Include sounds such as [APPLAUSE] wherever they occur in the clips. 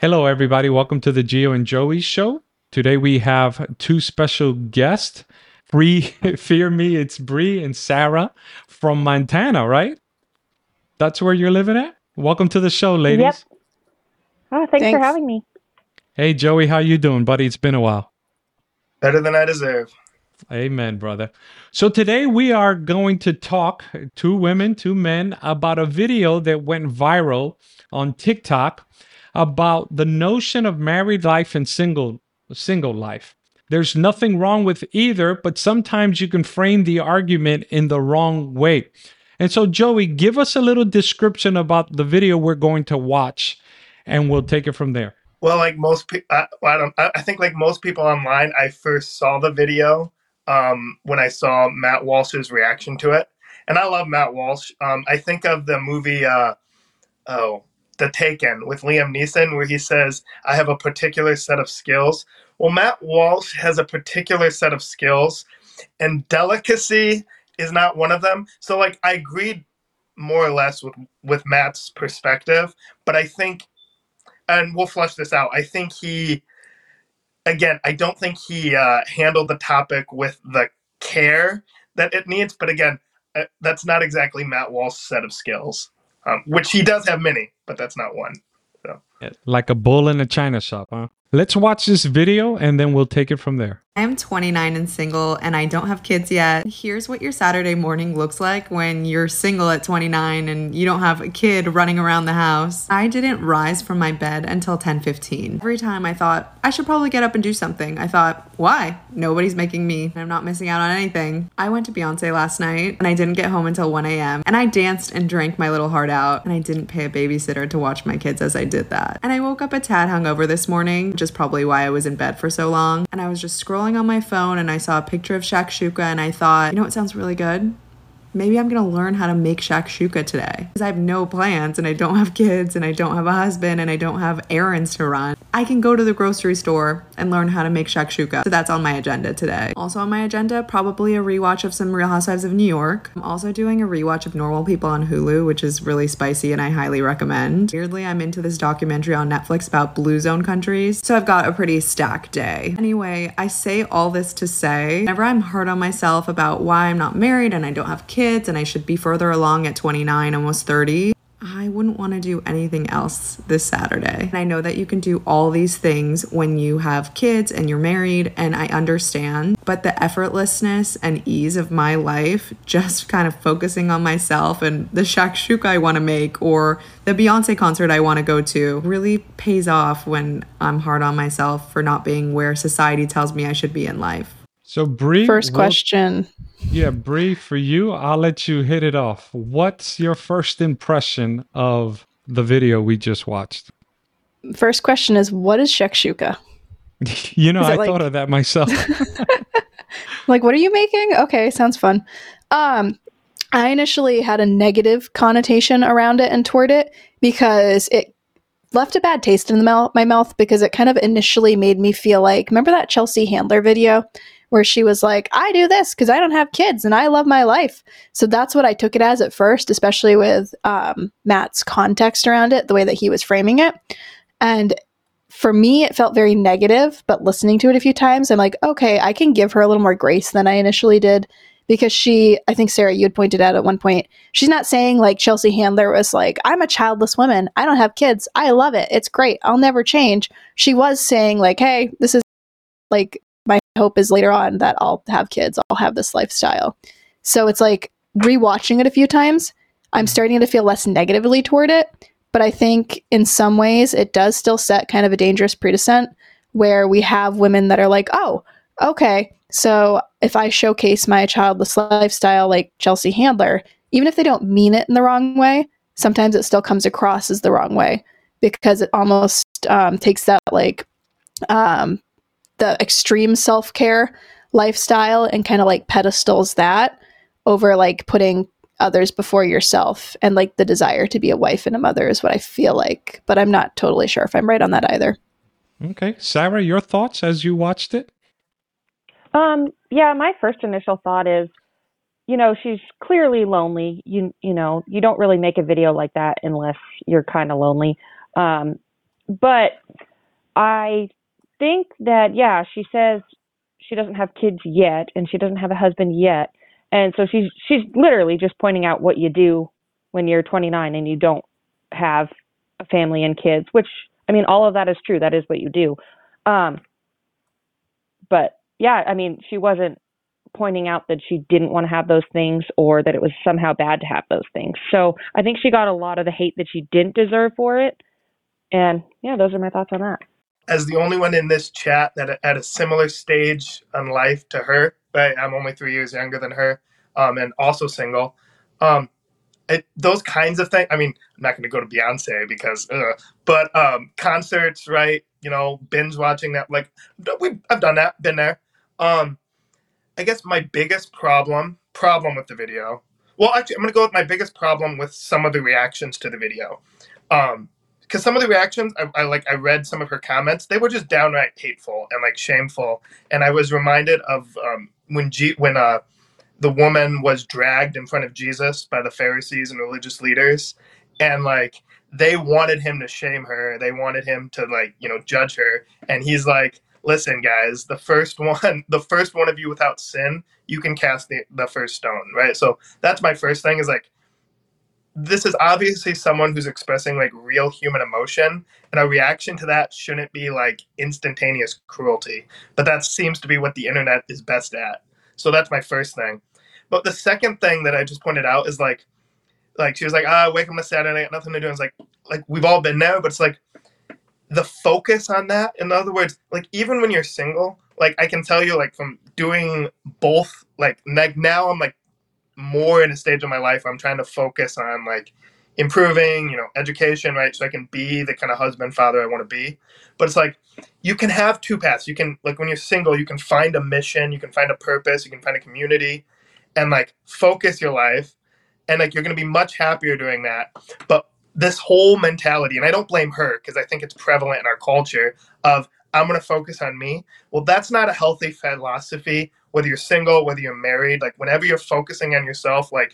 Hello, everybody. Welcome to the Gio and Joey show. Today we have two special guests. Brie, [LAUGHS] fear me, it's Brie and Sarah from Montana, right? That's where you're living at. Welcome to the show, ladies. Yep. Oh, thanks, Thanks. for having me. Hey, Joey, how you doing, buddy? It's been a while. Better than I deserve. Amen, brother. So today we are going to talk two women, two men about a video that went viral on TikTok about the notion of married life and single single life. There's nothing wrong with either, but sometimes you can frame the argument in the wrong way. And so Joey, give us a little description about the video we're going to watch and we'll take it from there. Well, like most people, I, I don't. I think like most people online, I first saw the video um, when I saw Matt Walsh's reaction to it, and I love Matt Walsh. Um, I think of the movie, uh, oh, The Taken with Liam Neeson, where he says, "I have a particular set of skills." Well, Matt Walsh has a particular set of skills, and delicacy is not one of them. So, like, I agreed more or less with with Matt's perspective, but I think and we'll flesh this out. I think he, again, I don't think he uh, handled the topic with the care that it needs. But again, uh, that's not exactly Matt Walsh's set of skills, um, which he does have many, but that's not one. Like a bull in a china shop, huh? Let's watch this video and then we'll take it from there. I'm 29 and single, and I don't have kids yet. Here's what your Saturday morning looks like when you're single at 29 and you don't have a kid running around the house. I didn't rise from my bed until 10:15. Every time I thought I should probably get up and do something. I thought, why? Nobody's making me. I'm not missing out on anything. I went to Beyonce last night and I didn't get home until 1 a.m. and I danced and drank my little heart out and I didn't pay a babysitter to watch my kids as I did that. And I woke up a tad hungover this morning, which is probably why I was in bed for so long. And I was just scrolling on my phone and I saw a picture of shakshuka and I thought, you know what sounds really good? Maybe I'm gonna learn how to make shakshuka today. Because I have no plans and I don't have kids and I don't have a husband and I don't have errands to run. I can go to the grocery store and learn how to make shakshuka. So that's on my agenda today. Also on my agenda, probably a rewatch of some Real Housewives of New York. I'm also doing a rewatch of Normal People on Hulu, which is really spicy and I highly recommend. Weirdly, I'm into this documentary on Netflix about blue zone countries. So I've got a pretty stacked day. Anyway, I say all this to say, whenever I'm hard on myself about why I'm not married and I don't have kids and I should be further along at 29, almost 30, I wouldn't want to do anything else this Saturday. And I know that you can do all these things when you have kids and you're married, and I understand, but the effortlessness and ease of my life, just kind of focusing on myself and the shakshuka I want to make or the Beyonce concert I want to go to, really pays off when I'm hard on myself for not being where society tells me I should be in life. So Brie, 1st we'll- question. Yeah, Brie, for you, I'll let you hit it off. What's your first impression of the video we just watched? First question is what is shakshuka? [LAUGHS] you know, I like- thought of that myself. [LAUGHS] Like, what are you making? Okay, sounds fun. Um, I initially had a negative connotation around it and toward it because it left a bad taste in the mouth, my mouth because it kind of initially made me feel like remember that Chelsea Handler video where she was like, "I do this because I don't have kids and I love my life." So that's what I took it as at first, especially with um, Matt's context around it, the way that he was framing it, and for me, it felt very negative, but listening to it a few times, I'm like, okay, I can give her a little more grace than I initially did because she, I think, Sarah, you had pointed out at one point, she's not saying like Chelsea Handler was like, I'm a childless woman. I don't have kids. I love it. It's great. I'll never change. She was saying, like, hey, this is like, hope is later on that I'll have kids. I'll have this lifestyle. So it's like rewatching it a few times, I'm starting to feel less negatively toward it. But I think in some ways it does still set kind of a dangerous precedent where we have women that are like, oh, okay, so if I showcase my childless lifestyle like Chelsea Handler, even if they don't mean it in the wrong way, sometimes it still comes across as the wrong way because it almost um, takes that like um, the extreme self care lifestyle and kind of like pedestals that over like putting others before yourself and like the desire to be a wife and a mother is what I feel like. But I'm not totally sure if I'm right on that either. okay. Sarah, your thoughts as you watched it? Um, yeah, my first initial thought is, you know, she's clearly lonely. You you know, you don't really make a video like that unless you're kind of lonely. Um, but I think that yeah, she says she doesn't have kids yet and she doesn't have a husband yet. And so she's she's literally just pointing out what you do when you're 29 and you don't have a family and kids, which I mean all of that is true. That is what you do. Um but yeah, I mean, she wasn't pointing out that she didn't want to have those things or that it was somehow bad to have those things. So I think she got a lot of the hate that she didn't deserve for it. And yeah, those are my thoughts on that. As the only one in this chat that at a similar stage in life to her, right? I'm only three years younger than her, um, and also single. Um, it, those kinds of things. I mean, I'm not going to go to Beyonce because, but um, concerts, right? You know, binge watching that. Like, we I've done that, been there. Um, I guess my biggest problem problem with the video. Well, actually, I'm gonna go with my biggest problem with some of the reactions to the video. Um, because some of the reactions, I, I like, I read some of her comments. They were just downright hateful and like shameful. And I was reminded of um, when G when uh the woman was dragged in front of Jesus by the Pharisees and religious leaders, and like they wanted him to shame her. They wanted him to like you know judge her, and he's like listen guys the first [LAUGHS] one the first one of you without sin you can cast the, the first stone right so that's my first thing is like this is obviously someone who's expressing like real human emotion and a reaction to that shouldn't be like instantaneous cruelty. But that seems to be what the internet is best at. So that's my first thing. But the second thing that i just pointed out is like like she was like ah wake up on a saturday got nothing to do. And it's like like we've all been there but it's like the focus on that in other words like even when you're single like i can tell you like from doing both like like now i'm like more in a stage of my life i'm trying to focus on like improving you know education right? So i can be the kind of husband father i want to be. But it's like you can have two paths. You can like when you're single you can find a mission you can find a purpose you can find a community and like focus your life and like you're going to be much happier doing that. But this whole mentality, and I don't blame her because I think it's prevalent in our culture of I'm going to focus on me. Well, that's not a healthy philosophy, whether you're single, whether you're married. Like, whenever you're focusing on yourself, like,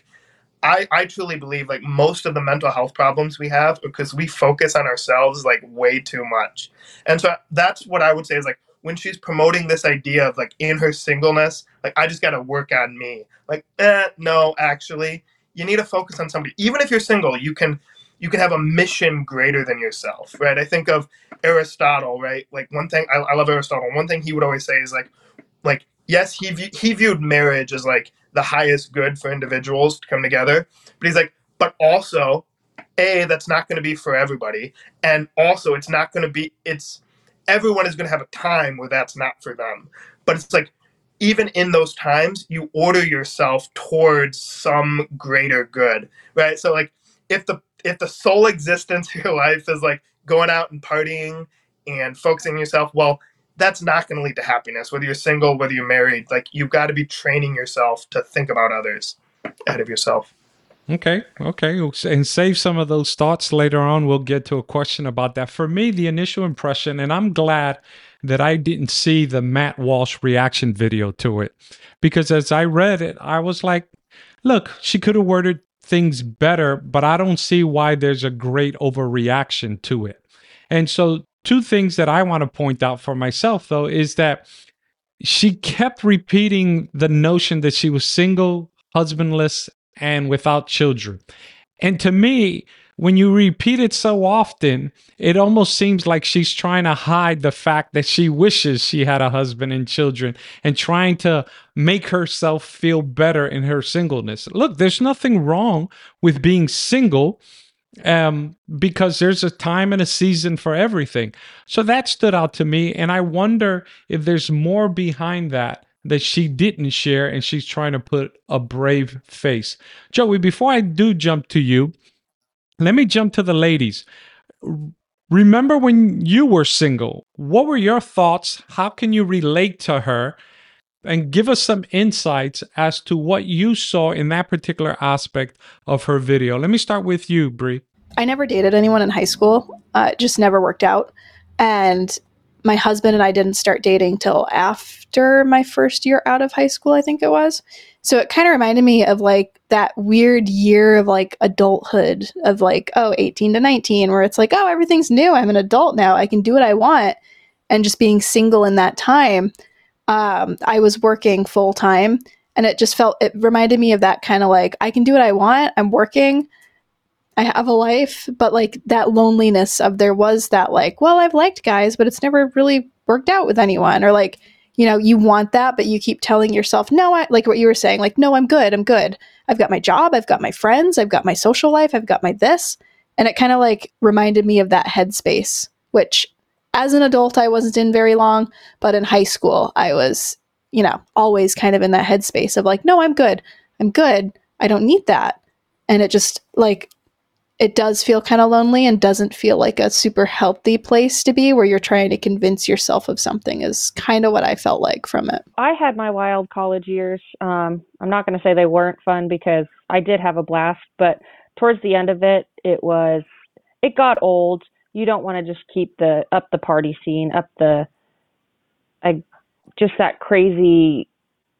I, I truly believe like most of the mental health problems we have because we focus on ourselves like way too much. And so that's what I would say is like when she's promoting this idea of like in her singleness, like I just got to work on me. Like, eh, no, actually, you need to focus on somebody. Even if you're single, you can you can have a mission greater than yourself, right? I think of Aristotle, right? Like one thing I, I love Aristotle. One thing he would always say is like, like yes, he he viewed marriage as like the highest good for individuals to come together, but he's like, but also, a that's not going to be for everybody, and also it's not going to be it's everyone is going to have a time where that's not for them, but it's like even in those times you order yourself towards some greater good right? So like if the if the sole existence of your life is like going out and partying and focusing yourself, well, that's not going to lead to happiness. Whether you're single, whether you're married, like you've got to be training yourself to think about others ahead of yourself. Okay, okay. And save some of those thoughts later on. We'll get to a question about that. For me, the initial impression, and I'm glad that I didn't see the Matt Walsh reaction video to it because as I read it, I was like, look, she could have worded things better, but I don't see why there's a great overreaction to it. And so, two things that I want to point out for myself, though, is that she kept repeating the notion that she was single, husbandless, and without children. And to me, when you repeat it so often, it almost seems like she's trying to hide the fact that she wishes she had a husband and children and trying to make herself feel better in her singleness. Look, there's nothing wrong with being single um, because there's a time and a season for everything. So that stood out to me. And I wonder if there's more behind that that she didn't share and she's trying to put a brave face. Joey, before I do jump to you, let me jump to the ladies. Remember when you were single? What were your thoughts? How can you relate to her? And give us some insights as to what you saw in that particular aspect of her video. Let me start with you, Brie. I never dated anyone in high school. Uh, it just never worked out. And my husband and I didn't start dating till after my first year out of high school, I think it was. So it kind of reminded me of like that weird year of like adulthood of like, oh, 18 to 19, where it's like, oh, everything's new. I'm an adult now. I can do what I want. And just being single in that time, um, I was working full time and it just felt, it reminded me of that kind of like, I can do what I want. I'm working. I have a life, but like that loneliness of there was that like, well, I've liked guys, but it's never really worked out with anyone. Or like, you know, you want that, but you keep telling yourself, no, I like what you were saying, like, no, I'm good, I'm good. I've got my job, I've got my friends, I've got my social life, I've got my this. And it kind of like reminded me of that headspace, which as an adult I wasn't in very long, but in high school I was, you know, always kind of in that headspace of like, no, I'm good. I'm good. I don't need that. And it just like it does feel kind of lonely and doesn't feel like a super healthy place to be where you're trying to convince yourself of something is kind of what I felt like from it. I had my wild college years. Um, I'm not going to say they weren't fun because I did have a blast, but towards the end of it, it was, it got old. You don't want to just keep the, up the party scene, up the, I, just that crazy,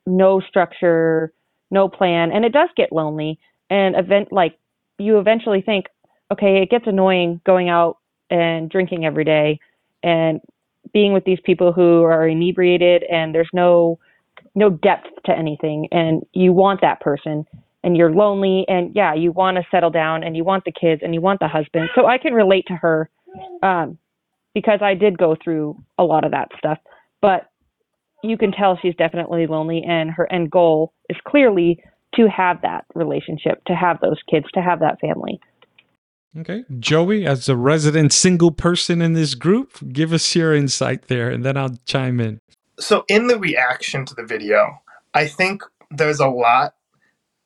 no structure, no plan. And it does get lonely. And event, like, you eventually think, okay, it gets annoying going out and drinking every day and being with these people who are inebriated and there's no no depth to anything and you want that person and you're lonely and yeah you want to settle down and you want the kids and you want the husband. So i can relate to her um, because i did go through a lot of that stuff. But you can tell she's definitely lonely and her end goal is clearly to have that relationship, to have those kids, to have that family. Okay. Joey, as a resident single person in this group, give us your insight there and then I'll chime in. So, in the reaction to the video, I think there's a lot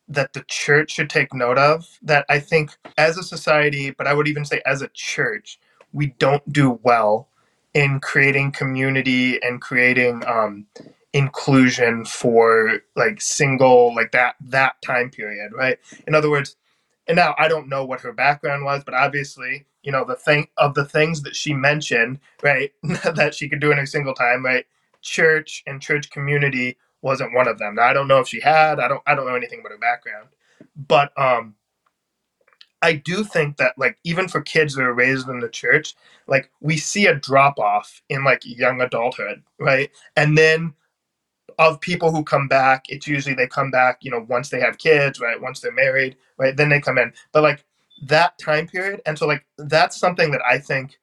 that the church should take note of that I think as a society, but I would even say as a church, we don't do well in creating community and creating um, inclusion for like single like that that time period right in other words and now i don't know what her background was but obviously you know the thing of the things that she mentioned right [LAUGHS] that she could do in her single time right church and church community wasn't one of them now i don't know if she had i don't i don't know anything about her background but um I do think that like even for kids that are raised in the church, like we see a drop off in like young adulthood, right? And then of people who come back, it's usually they come back, you know, once they have kids, right? Once they're married, right? Then they come in. But like that time period, and so like that's something that I think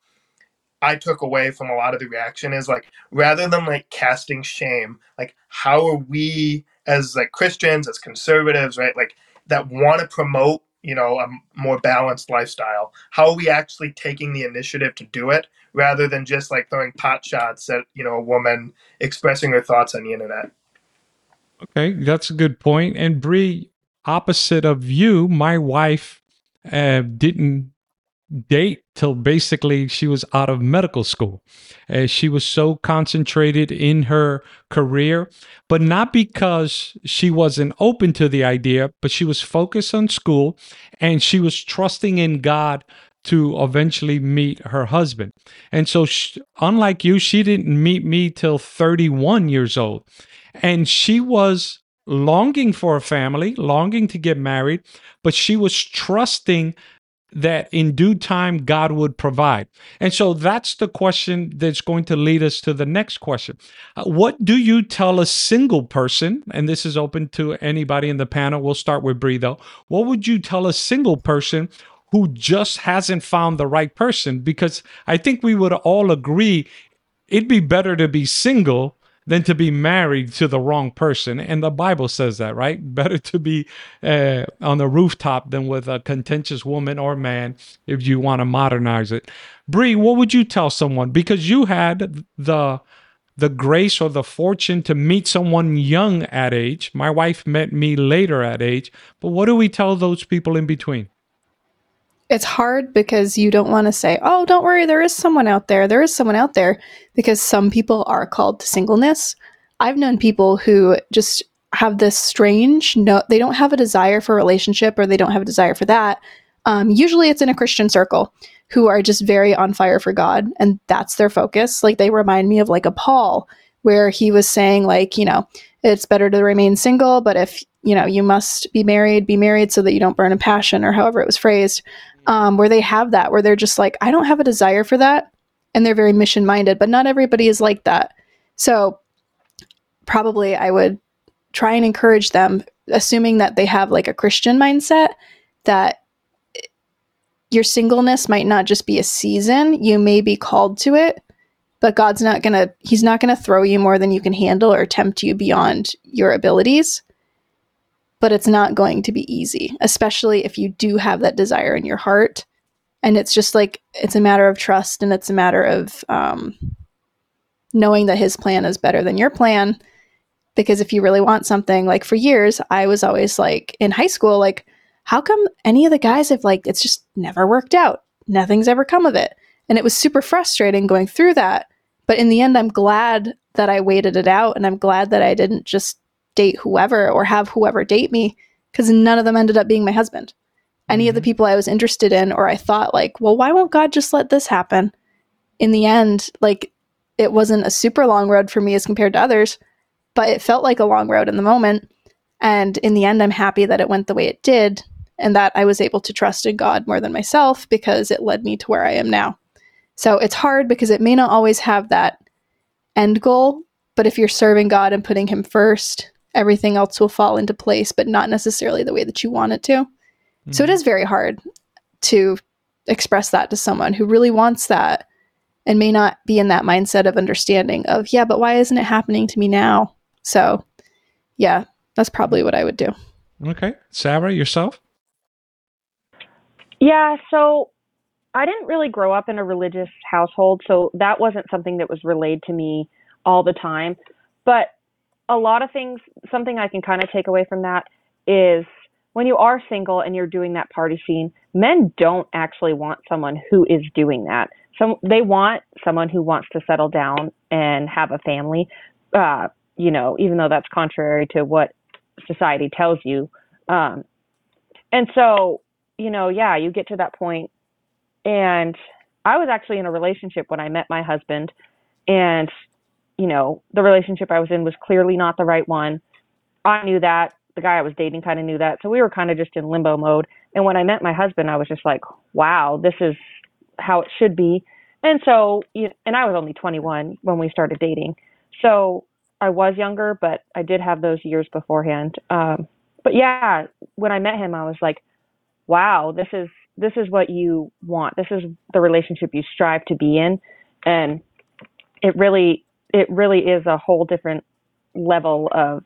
I took away from a lot of the reaction is like rather than like casting shame, like how are we as like Christians, as conservatives, right? Like that want to promote you know a more balanced lifestyle. How are we actually taking the initiative to do it rather than just like throwing pot shots at you know a woman expressing her thoughts on the internet? Okay that's a good point. And Brie, opposite of you my wife uh, didn't date till basically she was out of medical school. Uh, she was so concentrated in her career, but not because she wasn't open to the idea, but she was focused on school and she was trusting in God to eventually meet her husband. And so, she, unlike you, she didn't meet me till 31 years old. And she was longing for a family, longing to get married, but she was trusting that in due time God would provide. And so that's the question that's going to lead us to the next question. Uh, what do you tell a single person, and this is open to anybody in the panel, we'll start with Brie though. What would you tell a single person who just hasn't found the right person? Because I think we would all agree it'd be better to be single than to be married to the wrong person. And the Bible says that, right? [LAUGHS] Better to be uh, on the rooftop than with a contentious woman or man if you want to modernize it. Brie, what would you tell someone? Because you had the the grace or the fortune to meet someone young at age. My wife met me later at age. But what do we tell those people in between? It's hard because you don't want to say, oh, don't worry, there is someone out there. There is someone out there because some people are called to singleness. I've known people who just have this strange no they don't have a desire for relationship or they don't have a desire for that Um, usually it's in a Christian circle who are just very on fire for God and that's their focus. Like they remind me of like a Paul where he was saying like, you know, it's better to remain single, but if, you know, you must be married, be married so that you don't burn a passion or however it was phrased. Um, where they have that, where they're just like, I don't have a desire for that. And they're very mission minded, but not everybody is like that. So probably I would try and encourage them, assuming that they have like a Christian mindset, that your singleness might not just be a season, you may be called to it, but God's not going to he's not going to throw you more than you can handle or tempt you beyond your abilities. But it's not going to be easy, especially if you do have that desire in your heart. And it's just like it's a matter of trust and it's a matter of um, knowing that his plan is better than your plan. Because if you really want something, like for years, I was always like in high school, like, how come any of the guys have like, it's just never worked out? Nothing's ever come of it. And it was super frustrating going through that. But in the end, I'm glad that I waited it out and I'm glad that I didn't just date whoever or have whoever date me because none of them ended up being my husband. Any mm-hmm. of the mm-hmm. people I was interested in, or I thought, like, well, why won't God just let this happen? In the end, like, it wasn't a super long road for me as compared to others, but it felt like a long road in the moment. And in the end, I'm happy that it went the way it did and that I was able to trust in God more than myself because it led me to where I am now. So it's hard because it may not always have that end goal, but if you're serving God and putting Him first, everything else will fall into place, but not necessarily the way that you want it to. Mm-hmm. So it mm-hmm. very hard to express that to someone who really wants that and may not be in that mindset of understanding of, yeah, but why isn't it happening to me now? So, yeah, that's probably what I would do. Okay. Sarah, yourself? Yeah, so I didn't really grow up in a religious household, so that wasn't something that was relayed to me all the time. But a lot of things, something I can kind of take away from that is when you are single and you're doing that party scene, men don't actually want someone who is doing that. So they want someone who wants to settle down and have a family. Uh, you know, even though that's contrary to what society tells you. Um, and so, you know, yeah, you get to that point. and I was actually in a relationship when I met my husband. And, you know, the relationship I was in was clearly not the right one. I knew that. The guy I was dating kind of knew that. So we were kind of just in limbo mode. And when I met my husband, I was just like, wow, this is how it should be. And so, and I was only 21 when we started dating. So I was younger, but I did have those years beforehand. Um, but yeah, when I met him, I was like, wow, this is this is what you want. This is the relationship you strive to be in. And it really, it really is a whole different level of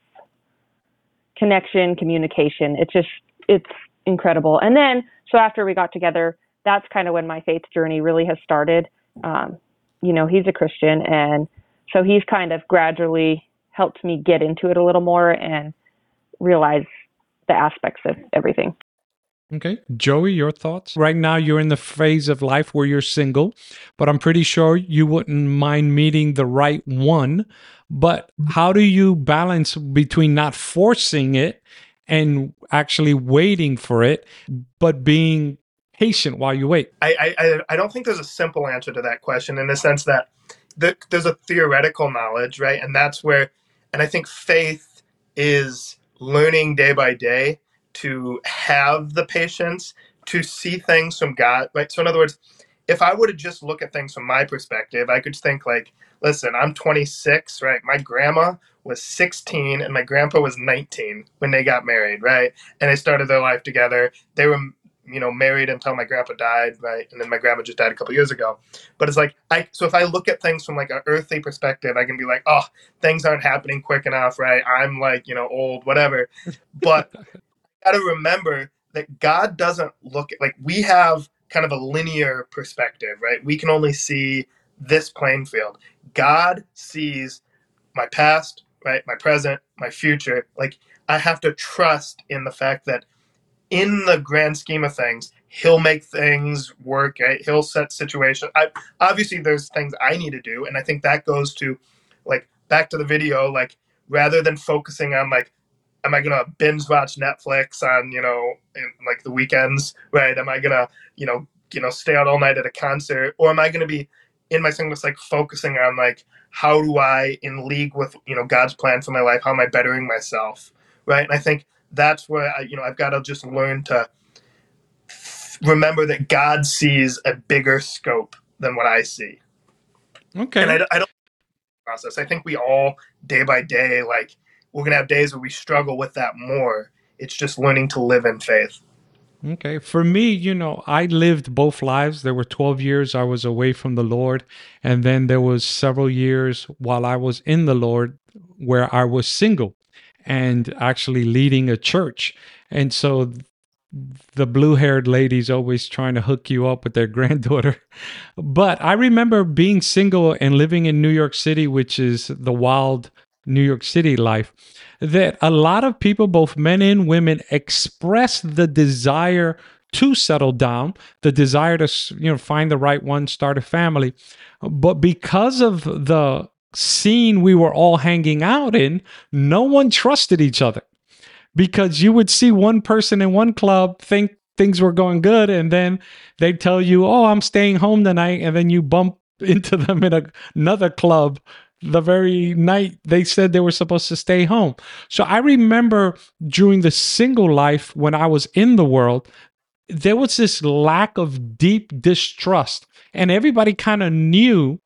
connection, communication. It's just, it's incredible. And then, so after we got together, that's kind of when my faith journey really has started. Um, you know, he's a Christian, and so he's kind of gradually helped me get into it a little more and realize the aspects of everything. Okay. Joey, your thoughts? Right now, you're in the phase of life where you're single, but I'm pretty sure you wouldn't mind meeting the right one. But how do you balance between not forcing it and actually waiting for it, but being patient while you wait? I, I, I don't think there's a simple answer to that question in the sense that the, there's a theoretical knowledge, right? And that's where, and I think faith is learning day by day to have the patience to see things from God. Right. So in other words, if I were to just look at things from my perspective, I could think like, listen, I'm 26, right? My grandma was 16 and my grandpa was 19 when they got married, right? And they started their life together. They were you know married until my grandpa died right and then my grandma just died a couple years ago but it's like i so if i look at things from like an earthly perspective i can be like oh things aren't happening quick enough right i'm like you know old whatever but [LAUGHS] got to remember that God doesn't look at like we have kind of a linear perspective, right? We can only see this playing field. God sees my past, right? My present, my future. Like I have to trust in the fact that in the grand scheme of things, he'll make things work. Right? He'll set situations. I, obviously, there's things I need to do, and I think that goes to like back to the video. Like rather than focusing on like am I gonna binge watch Netflix on you know in, like the weekends, right? Am I gonna you know you know stay out all night at a concert, or am I gonna be in my singleness like focusing on like how do I in league with you know God's plan for my life? How am I bettering myself, right? And I think that's where I you know I've got to just learn to remember that God sees a bigger scope than what I see. Okay. And I, I don't process. I think we all day by day, like we're gonna have days where we struggle with that more. It's just learning to live in faith. Okay. For me, you know, I lived both lives. There were 12 years I was away from the Lord, and then there was several years while I was in the Lord where I was single and actually leading a church. And so the blue haired ladies always trying to hook you up with their [LAUGHS] granddaughter. But I remember being single and living in New York City, which is the wild New York City life, that a lot of people, both men and women, express the desire to settle down, the desire to you know find the right one, start a family. But because of the scene we were all hanging out in, no one trusted each other because you would see one person in one club think things were going good and then they tell you oh i'm staying home tonight and then you bump [LAUGHS] into them in a, another club the very night they said they were supposed to stay home so i remember during the single life when i was in the world there was this lack of deep distrust and everybody kind of knew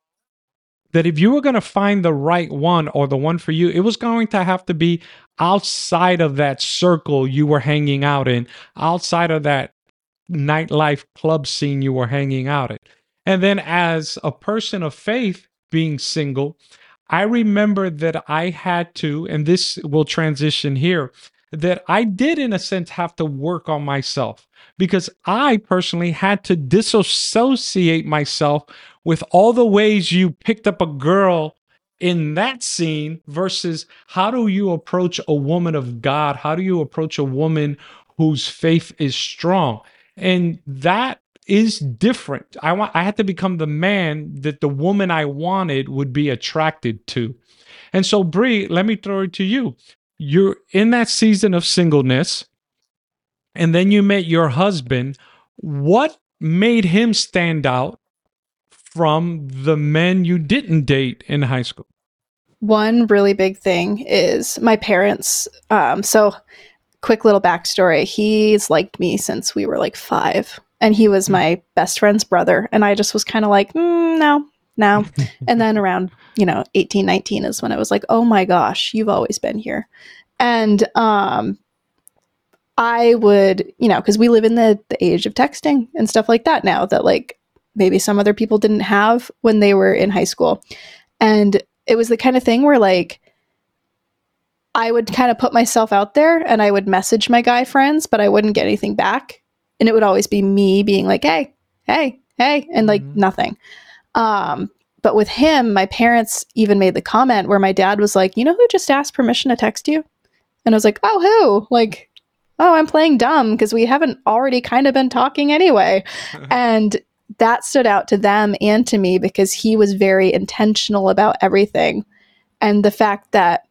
that if you were going to find the right one or the one for you, it was going to have to be outside of that circle you were hanging out in, outside of that nightlife club scene you were hanging out at. And then, as a person of faith, being single, I remember that I had to, and this will transition here, that I did, in a sense, have to work on myself because I personally had to disassociate myself with all the ways you picked up a girl in that scene versus how do you approach a woman of God? How do you approach a woman whose faith is strong? And that is different. I want I had to become the man that the woman I wanted would be attracted to. And so Brie, let me throw it to you. You're in that season of singleness and then you met your husband. What made him stand out from the men you didn't date in high school? One really big thing is my parents. Um, so, quick little backstory he's liked me since we were like five, and he was my best friend's brother. And I just was kind of like, mm, no, no. [LAUGHS] and then around, you know, 18, 19 is when I was like, oh my gosh, you've always been here. And um, I would, you know, because we live in the, the age of texting and stuff like that now that like maybe some other people didn't have when they were in high school. And it was the kind of thing where like I would kind of put myself out there and I would message my guy friends, but I wouldn't get anything back. And it would always be me being like, hey, hey, hey, and like mm-hmm. nothing. Um, but with him, my parents even made the comment where my dad was like, you know who just asked permission to text you? And I was like, oh, who? Like, oh, I'm playing dumb because we haven't already kind of been talking anyway. [LAUGHS] and that stood out to them and to me because he was very intentional about everything. And the fact that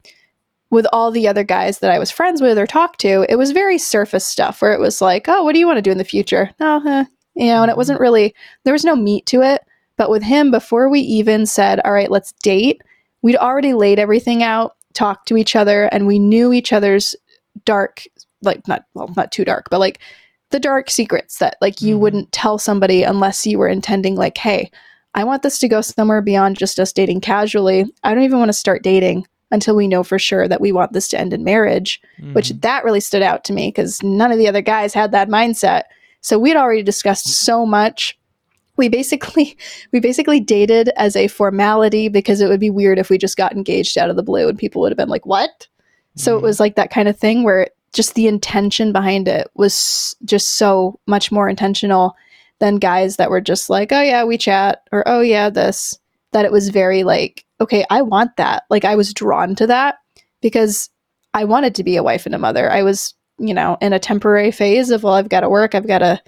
with all the other guys that I was friends with or talked to, it was very surface stuff where it was like, oh, what do you want to do in the future? Oh, eh. you know, and it mm-hmm. wasn't really, there was no meat to it. But with him, before we even said, all right, let's date, we'd already laid everything out, talked to each other, and we knew each other's dark, like, not, well, not too dark, but like the dark secrets that like you mm-hmm. wouldn't tell somebody unless you were intending like hey i want this to go somewhere beyond just us dating casually i don't even want to start dating until we know for sure that we want this to end in marriage mm-hmm. which that really stood out to me because none of the other guys had that mindset so we'd already discussed so much we basically [LAUGHS] we basically dated as a formality because it would be weird if we just got engaged out of the blue and people would have been like what mm-hmm. so it mm-hmm. was like that kind of thing where just the intention behind it was just so much more intentional than guys that were just like, oh yeah, we chat or oh yeah, this. That it was very like, okay, I want that. Like I was drawn to that because I wanted to be a wife and a mother. I was, you know, in a temporary phase of, well, I've got to work, I've got to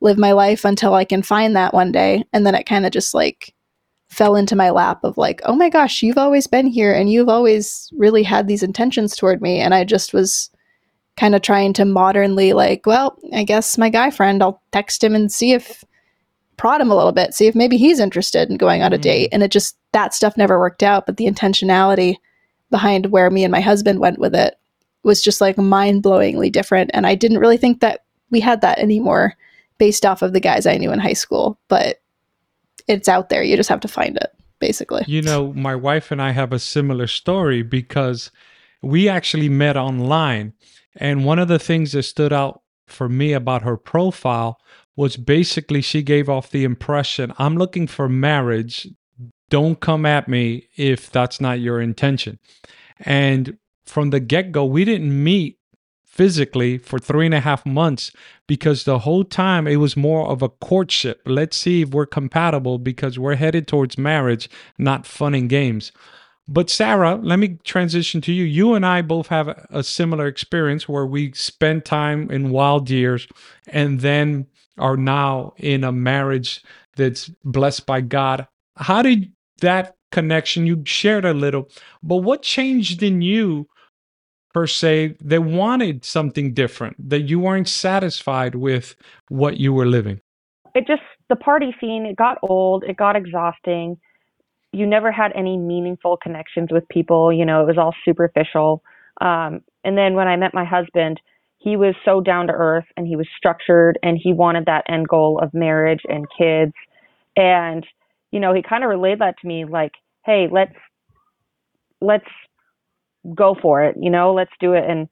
live my life until I can find that one day. And then it kind of just like fell into my lap of like, oh my gosh, you've always been here and you've always really had these intentions toward me. And I just was kind of trying to modernly, like, well, I guess my guy friend, I'll text him and see if, prod him a little bit, see if maybe he's interested in going on a mm. date. And it just, that stuff never worked out. But the intentionality behind where me and my husband went with it was just like mind blowingly different. And I didn't really think that we had that anymore based off of the guys I knew in high school. But it's out there. You just have to find it, basically. You know, my wife and I have a similar story because we actually met online. And one of the things that stood out for me about her profile was basically she gave off the impression I'm looking for marriage. Don't come at me if that's not your intention. And from the get go, we didn't meet physically for three and a half months because the whole time it was more of a courtship. Let's see if we're compatible because we're headed towards marriage, not fun and games. But Sarah, let me transition to you. You and I both have a similar experience where we spent time in wild years and then are now in a marriage that's blessed by God. How did that connection you shared a little, but what changed in you per se that wanted something different, that you weren't satisfied with what you were living? It just, the party scene, it got old, it got exhausting. You never had any meaningful connections with people. You know, it was all superficial. Um, and then when I met my husband, he was so down to earth and he was structured and he wanted that end goal of marriage and kids. And, you know, he kind of relayed that to me like, hey, let's, let's go for it, you know, let's do it. And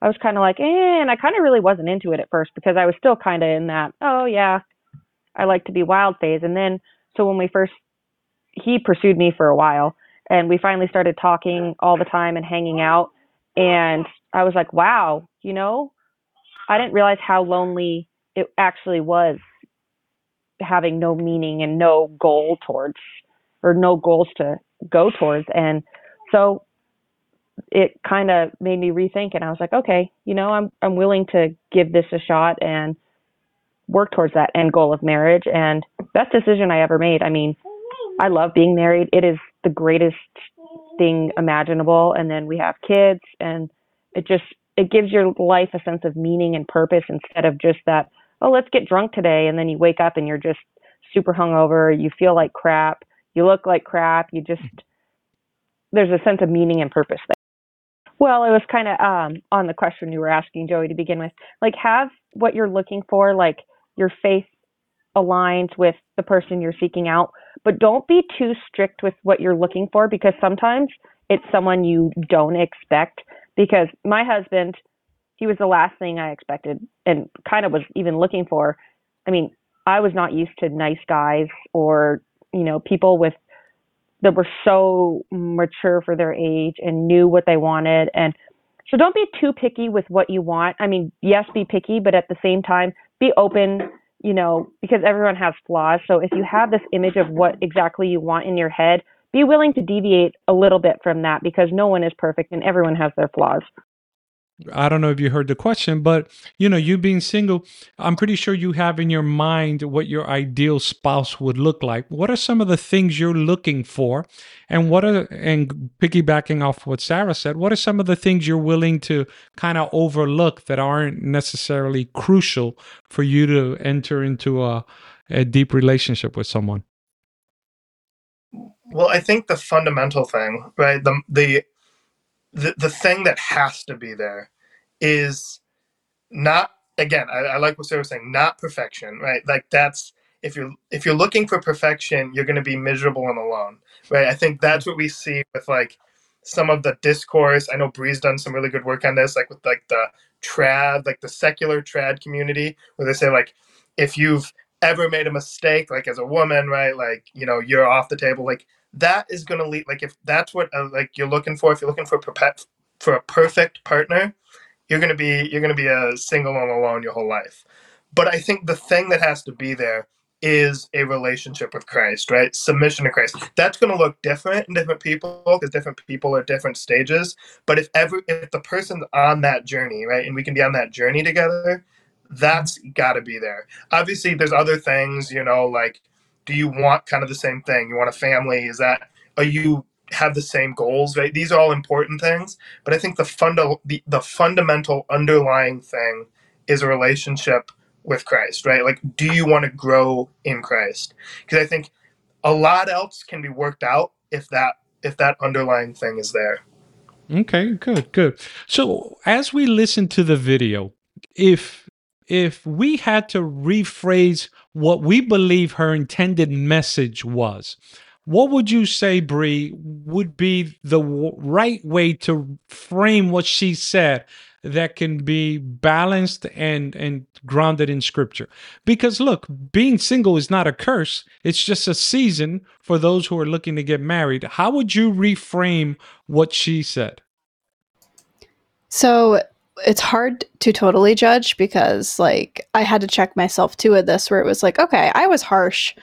I was kind of like, eh, and I kind of really wasn't into it at first because I was still kind of in that, oh yeah, I like to be wild phase. And then, so when we first, he pursued me for a while and we finally started talking all the time and hanging out. And I was like, wow, you know, I didn't realize how lonely it actually was having no meaning and no goal towards, or no goals to go towards. And so it kind of made me rethink and I was like, okay, you know, I'm I'm willing to give this a shot and work towards that end goal of marriage and best decision I ever made. I mean, I love being married. It is the greatest thing imaginable and then we have kids and it just it gives your life a sense of meaning and purpose instead of just that, oh, let's get drunk today and then you wake up and you're just super hungover, you feel like crap, you look like crap, you just there's a sense of meaning and purpose there. Well, it was kind of um, on the question you were asking, Joey, to begin with. Like, have what you're looking for, like your faith aligns with the person you're seeking out, but don't be too strict with what you're looking for because sometimes it's someone you don't expect. Because my husband, he was the last thing I expected and kind of was even looking for. I mean, I was not used to nice guys or, you know, people with that were so mature for their age and knew what they wanted and so don't be too picky with what you want. I mean, yes, be picky, but at the same time, be open, you know, because everyone has flaws. So if you have this image of what exactly you want in your head, be willing to deviate a little bit from that because no one is perfect and everyone has their flaws. I don't know if you heard the question, but you know, you being single, I'm pretty sure you have in your mind what your ideal spouse would look like. What are some of the things you're looking for? And what are and piggybacking off what Sarah said, what are some of the things you're willing to kind of overlook that aren't necessarily crucial for you to enter into a, a deep relationship with someone? Well, I think the fundamental thing, right? The the the, the thing that has to be there is not again I, I like what sarah was saying not perfection right like that's if you're if you're looking for perfection you're going to be miserable and alone right i think that's what we see with like some of the discourse i know brie's done some really good work on this like with like the trad like the secular trad community where they say like if you've ever made a mistake like as a woman right like you know you're off the table like that is going to lead like if that's what uh, like you're looking for if you're looking for for a perfect partner you're going to be you're going to be a single and alone your whole life. But i think the thing that has to be there is a relationship with christ right? Submission to christ. That's going to look different in different people because different people are different stages. But if ever if the person's on that journey right and we can be on that journey together that's got to be there. Obviously there's other things you know like do you want kind of the same thing? You want a family? Is that are you have the same goals? Right? These are all important things, but I think the funda- the, the fundamental underlying thing is a relationship with Christ, right? Like, do you want to grow in Christ? Because I think a lot else can be worked out if that if that underlying thing is there. Okay, good, good. So as we listen to the video, if if we had to rephrase what we believe her intended message was, what would you say, Brie, would be the w- right way to frame what she said that can be balanced and and grounded in scripture? Because look being single is not a curse. It's just a season for those who are looking to get married. How would you reframe what she said? So it's hard to totally judge because like I had to check myself too with this where it was like, okay, I was harsh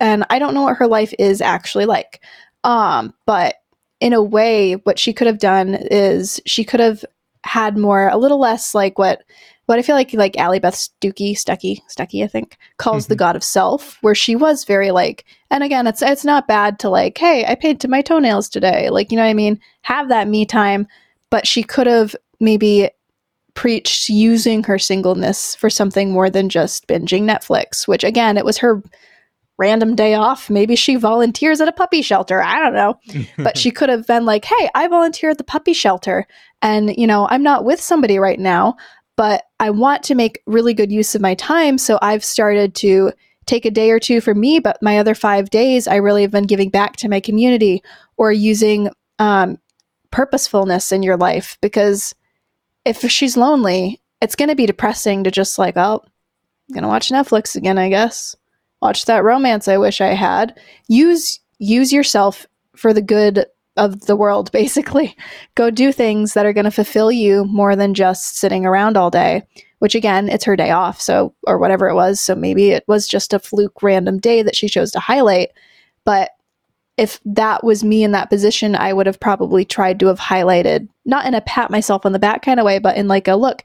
and I don't know what her life is actually like. Um, but in a way, what she could have done is she could have had more a little less like what what I feel like like Allie Beth Stuckey, Stuckey, Stuckey, I think, calls the Mhm. god of self, where she was very like, and again, it's it's not bad to like, hey, I painted my toenails today. Like, you know what I mean? Have that me time. But she could have maybe preached using her singleness for something more than just binging Netflix, which again, it was her random day off. Maybe she volunteers at a puppy shelter. I don't know. [LAUGHS] But she could have been like, hey, I volunteer at the puppy shelter. And, you know, I'm not with somebody right now, but I want to make really good use of my time. So I've started to take a day or two for me, but my other five days, I really have been giving back to my community or using um, purposefulness in your life because if she's lonely, it's going to be depressing to just like, oh, I'm going to watch Netflix again, I guess. Watch that romance I wish I had. Use use yourself for the good of the world [LAUGHS] basically. Go do things that are going to fulfill you more than just sitting around all day, which again, it's her day off, so or whatever it was, so maybe it was just a fluke random day that she chose to highlight, but if that was me in that position, I would have probably tried to have highlighted, not in a pat myself on the back kind of way, but in like a look,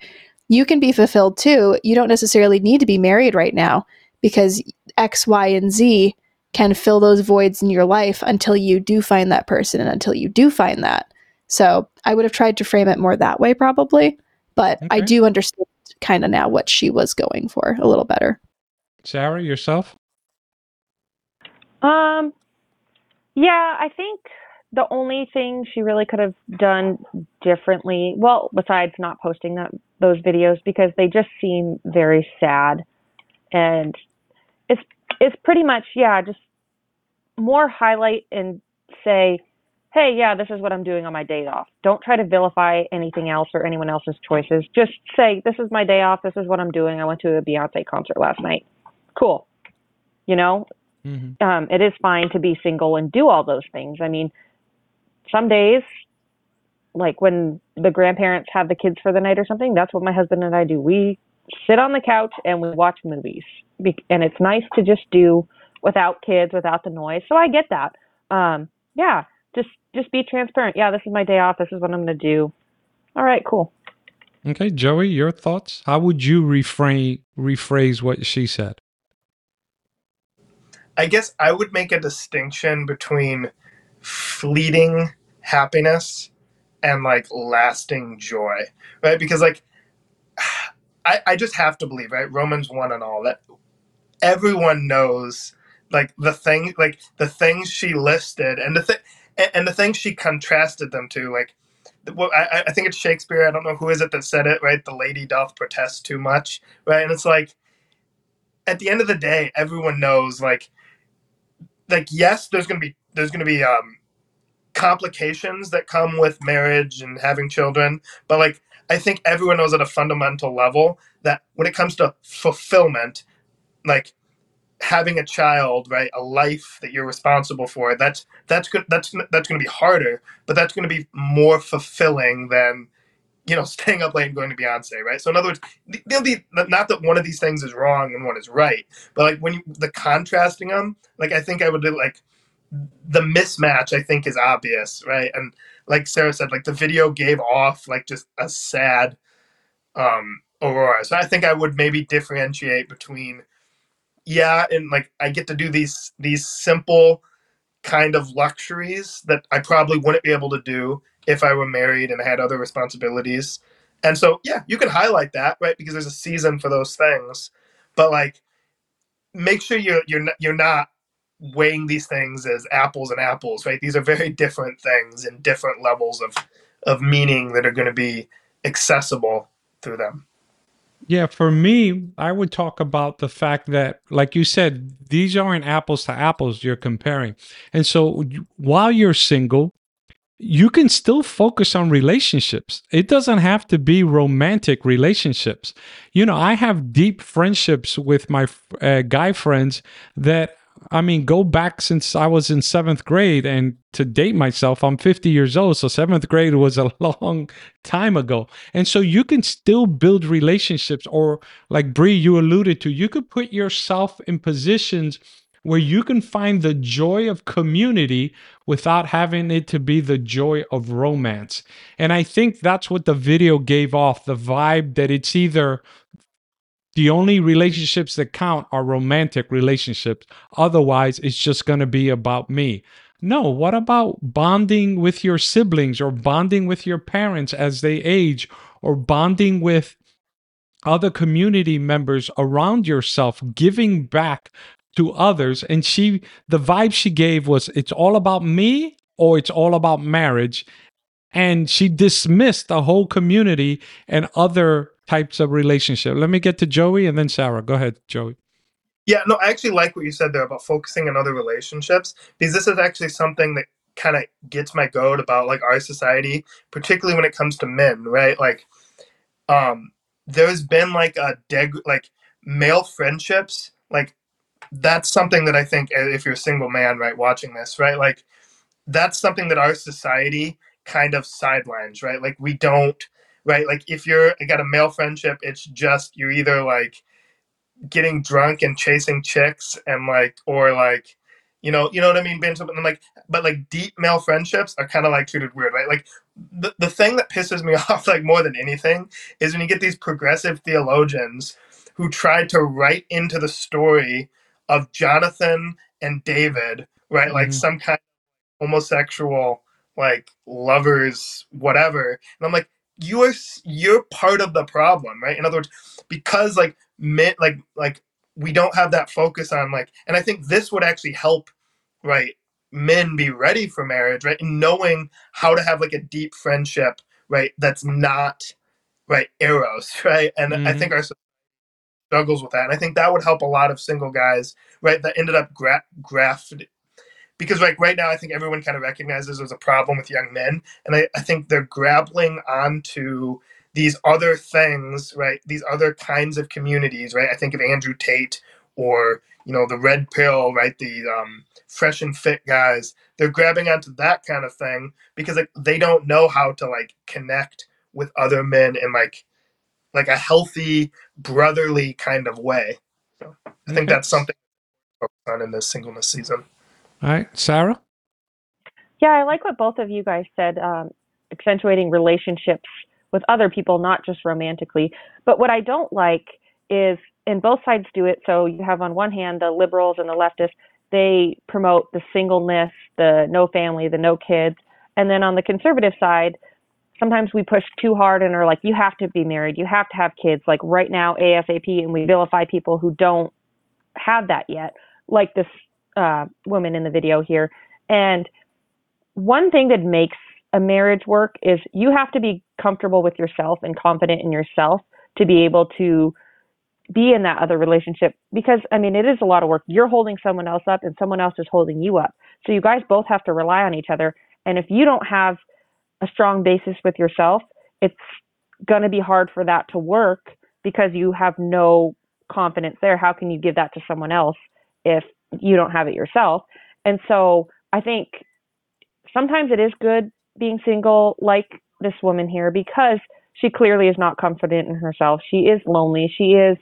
you can be fulfilled too. You don't necessarily need to be married right now because X, Y, and Z can fill those voids in your life until you do find that person and until you do find that. So I would have tried to frame it more that way, probably. But I do understand kind of now what she was going for a little better. sarah yourself Um, yeah, I think the only thing she really could have done differently, well, besides not posting that those videos because they just seem very sad, and it's it's pretty much yeah, just more highlight and say, hey, yeah, this is what I'm doing on my day off. Don't try to vilify anything else or anyone else's choices. Just say, this is my day off. This is what I'm doing. I went to a Beyonce concert last night. Cool. You know, Mhm. um, it is fine to be single and do all those things. I mean, some days, like when the grandparents have the kids for the night or something, that's what my husband and I do. We sit on the couch and we watch movies, Be- and it's nice to just do without kids, without the noise. So I get that. Um, yeah, just just be transparent. Yeah, this is my day off. This is what I'm going to do. All right, cool. okay joey your thoughts how would you reframe rephrase what she said I guess I would make a distinction between fleeting happiness and like lasting joy, right? Because like [SIGHS] I, I just have to believe, right? Romans one and all that everyone knows like the thing like the things she listed and the thing and, the things she contrasted them to like well, I, I think it's Shakespeare. I don't know who is it that said it, right? The lady doth protest too much, right? And it's like, at the end of the day, everyone knows, like, like yes there's to be there's to be um complications that come with marriage and having children but like i think everyone knows at a fundamental level that when it comes to fulfillment like having a child right a life that you're responsible for that's that's good that's that's going to be harder but that's going to be more fulfilling than you know [LAUGHS] staying up late and going to beyonce right? So in other words th- there'll be not that one of these things is wrong and one is right but like when you the contrasting them like i think i would do like the mismatch i think is obvious right? And like sarah said like the video gave off like just a sad um aurora. So i think i would maybe differentiate between yeah, and like I get to do these these simple kind of luxuries that I probably wouldn't be able to do if I were married and had other responsibilities. And so, yeah, you can highlight that, right? Because there's a season for those things. But like make sure you're you're not, you're not weighing these things as apples and apples, right? These are very different things and different levels of of meaning that are going to be accessible through them. Yeah, for me, I would talk about the fact that, like you said, these aren't apples to apples you're comparing. And so while you're single, you can still focus on relationships. It doesn't have to be romantic relationships. You know, I have deep friendships with my uh, guy friends that I mean, go back since I was in seventh grade, and to date myself, I'm 50 years old. So seventh grade was a [LAUGHS] long time ago, and so you can still build relationships. Or like Brie, you alluded to, you could put yourself in positions where you can find the joy of community without having it to be the joy of romance. And I think that's what the video gave off the vibe that it's either the only relationships that count are romantic relationships. Otherwise, it's just going to be about me. No, what about bonding with your siblings or bonding with your parents as they age or bonding with other community members around yourself, giving back to others? And she, the vibe she gave was it's all about me or it's all about marriage. And she dismissed the whole community and other types of relationship. Let me get to Joey and then Sarah. Go ahead, Joey. Yeah, no, I actually like what you said there about focusing on other relationships because this is actually something that kind of gets my goat about like our society, particularly when it comes to men, right? Like, um, there's been like a deg like male friendships, like that's something that I think uh, if you're a single man, right, watching this, right, like that's something that our society kind of sidelines, right? Like we don't right? Like if you're got a male friendship, it's just you're either like getting drunk and chasing chicks and like or like you know you know what I mean being something like but like deep male friendships are kind of like treated weird right like the, the thing that pisses me [LAUGHS] off like more than anything is when you get these progressive theologians who try to write into the story of Jonathan and David right mm-hmm. like some kind of homosexual like lovers whatever and I'm like you are you're part of the problem, right? In other words, because like men like like we don't have that focus on like and I think this would actually help, right? Men be ready for marriage, right? And knowing how to have like a deep friendship, right? That's not right eros, [LAUGHS] right? And mm-hmm. I think our struggles with that. And I think that would help a lot of single guys, right? That ended up gra- grafted because like right now i think everyone kind of recognizes there's a problem with young men and I, I think they're grappling onto these other things right these other kinds of communities right i think of andrew tate or you know the red pill right the um, fresh and fit guys they're grabbing onto that kind of thing because like they don't know how to like connect with other men and like like a healthy brotherly kind of way so i think that's something on in this singleness season all right, Sarah? Yeah, I like what both of you guys said, um, accentuating relationships with other people, not just romantically. But what I don't like is, and both sides do it. So you have on one hand the liberals and the leftists, they promote the singleness, the no family, the no kids. And then on the conservative side, sometimes we push too hard and are like, you have to be married, you have to have kids, like right now, ASAP, and we vilify people who don't have that yet. Like this uh, woman in the video here. And one thing that makes a marriage work is you have to be comfortable with yourself and confident in yourself to be able to be in that other relationship because I mean it is a lot of work. You're holding someone else up and someone else is holding you up. So you guys both have to rely on each other and if you don't have a strong basis with yourself, it's going to be hard for that to work because you have no confidence there. How can you give that to someone else if you don't have it yourself. And so I think sometimes it is good being single, like this woman here, because she clearly is not confident in herself. She is lonely. She is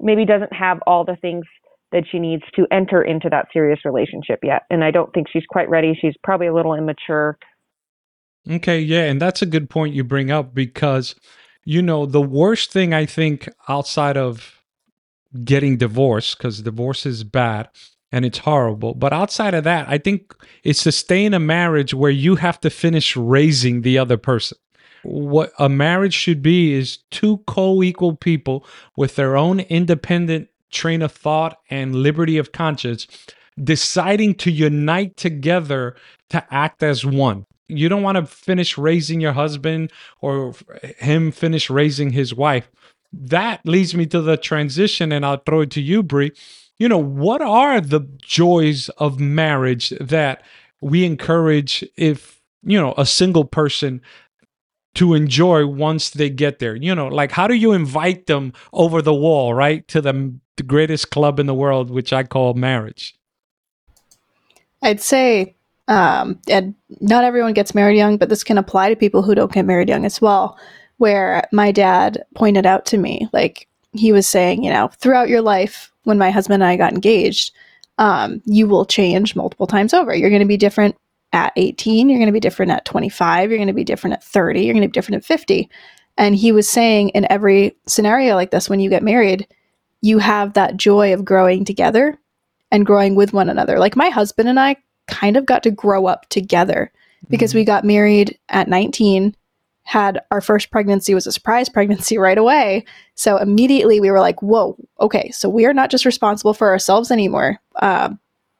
maybe doesn't have all the things that she needs to enter into that serious relationship yet. And I don't think she's quite ready. She's probably a little immature. Okay, yeah, and that's a good point you bring up because you know, the worst thing I think outside of getting divorced because divorce is bad and it's horrible. But outside of that, I think it's to stay in a marriage where you have to finish raising the other person. What a marriage should be is two co equal people with their own independent train of thought and liberty of conscience deciding to unite together to act as one. You don't want to finish raising your husband or him finish raising his wife. That leads me to the transition, and I'll throw it to you, Brie. You know, what are the joys of marriage that we encourage if, you know, a single person to enjoy once they get there? You know, like how do you invite them over the wall, right, to the, the greatest club in the world, which I call marriage? I'd say, um, and not everyone gets married young, but this can apply to people who don't get married young as well. Where my dad pointed out to me, like he was saying, you know, throughout your life, when my husband and I got engaged, um, you will change multiple times over. You're going to be different at 18, you're going to be different at 25, you're going to be different at 30, you're going to be different at 50. And he was saying in every scenario like this, when you get married, you have that joy of growing together and growing with one another. Like my husband and I kind of got to grow up together because mm-hmm. we got married at 19 had our first pregnancy was a surprise pregnancy [LAUGHS] right away. So immediately we were like whoa okay so we are not just responsible for ourselves anymore. Uh,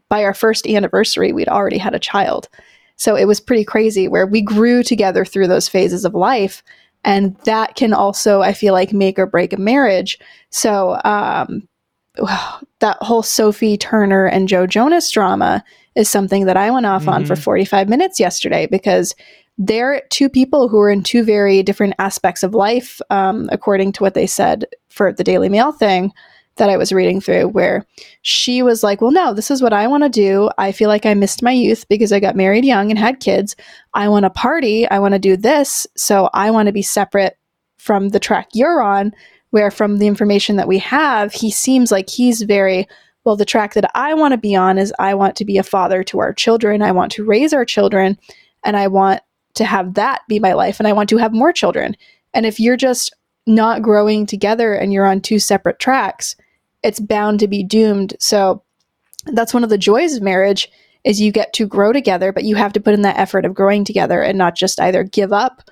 by our first anniversary we'd already had a child. So it was pretty crazy where we grew together through those phases of life and that can also i feel like make or break a marriage. So um, [SIGHS] that whole Sophie Turner and Joe Jonas drama is something that I went off mm-hmm. on for mm-hmm. 45 minutes yesterday because they're two people who are in two very different aspects of life, um, according to what they said for the Daily Mail thing that I was reading through, where she was like, Well, no, this is what I want to do. I feel like I missed my youth because I got married young and had kids. I want to party. I want to do this. So I want to be separate from the track you're on where from the information that we have, he seems like he's very well, the track that I want to be on is I want to be a father to our children. I want to raise our children and I want to have that be my life and I want to have more children. And if you're just not growing together and you're on two separate tracks, it's bound to be doomed. So that's one of the joys of marriage is you get to grow together, but you have to put in that effort of growing together and not just either give up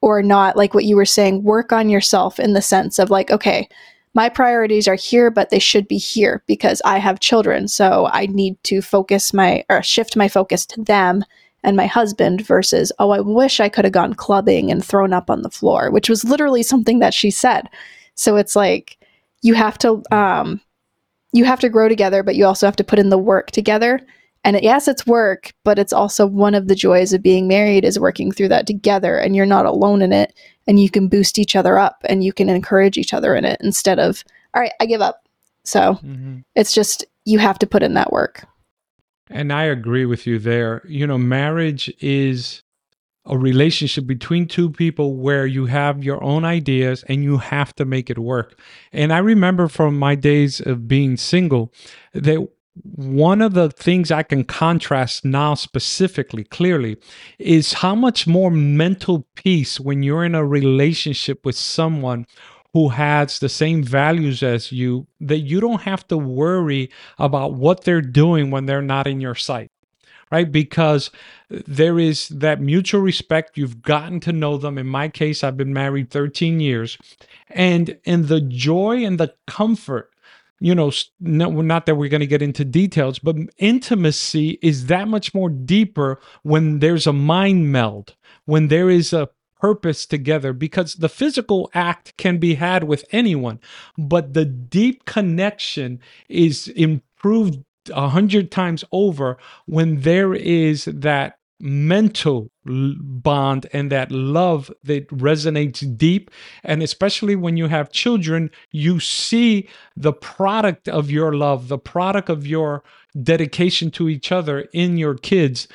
or not like what you were saying work on yourself in the sense of like okay my priorities are here but they should be here because i have children. So i need to focus my or shift my focus to them and my husband versus oh i wish i could have gone clubbing and thrown up on the floor which was literally something that she said. So it's like you have to um you have to grow together but you also have to put in the work together. And yes, it's work, but it's also one of the joys of being married is working through that together and you're not alone in it and you can boost each other up and you can encourage each other in it instead of, all right, I give up. So mm-hmm. it's just, you have to put in that work. And I agree with you there. You know, marriage is a relationship between two people where you have your own ideas and you have to make it work. And I remember from my days of being single that one of the things I can contrast now specifically clearly is how much more mental peace when you're in a relationship with someone who has the same values as you that you don't have to worry about what they're doing when they're not in your sight right? Because there is that mutual respect. You've gotten to know them. In my case I've been married 13 years. And in the joy and the comfort you know, no, not that we're going to get into details, but intimacy is that much more deeper when there's a mind meld, when there is a purpose together because the physical act can be had with anyone, but the deep connection is improved a hundred times over when there is that mental bond and that love that resonates deep. And especially when you have children, you see the product of your love, the product of your dedication to each other in your kids.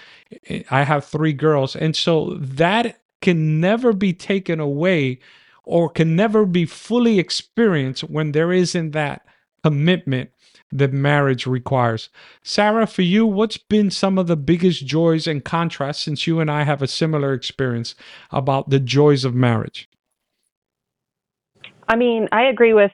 I have three girls. And so that can never be taken away or can never be fully experienced when there isn't that commitment that marriage requires. Sarah, for you, what's been some of the biggest joys and contrasts since you and I have a similar experience about the joys of marriage? I mean, I agree with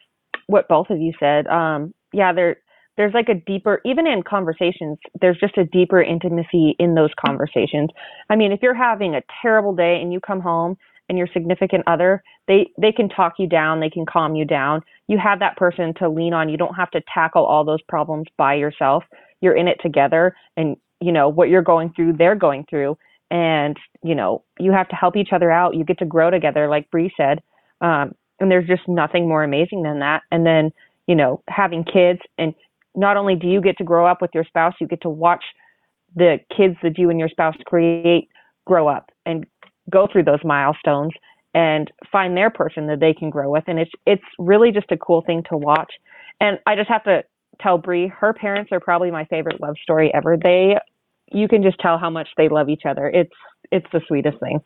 what both of you said. Um, yeah, there there's like a deeper even in conversations there's just a deeper intimacy in those conversations i mean if you're having a terrible day and you come home and your significant other they they can talk you down they can calm you down. You have that person to lean on. You don't have to tackle all those problems by yourself. You're in it together and you know what you're going through they're going through. And you know you have to help each other out. You get to grow together like Brie said. Um, and there's just nothing more amazing than that. And then you know having kids and not only do you get to grow up with your spouse, you get to watch the kids that you and your spouse create grow up and go through those milestones and find their person that they can grow with. And it's it's really just a cool thing to watch. And I just have to tell Brie, her parents are probably my favorite love story ever. They you can just tell how much they love each other. It's it's the sweetest thing.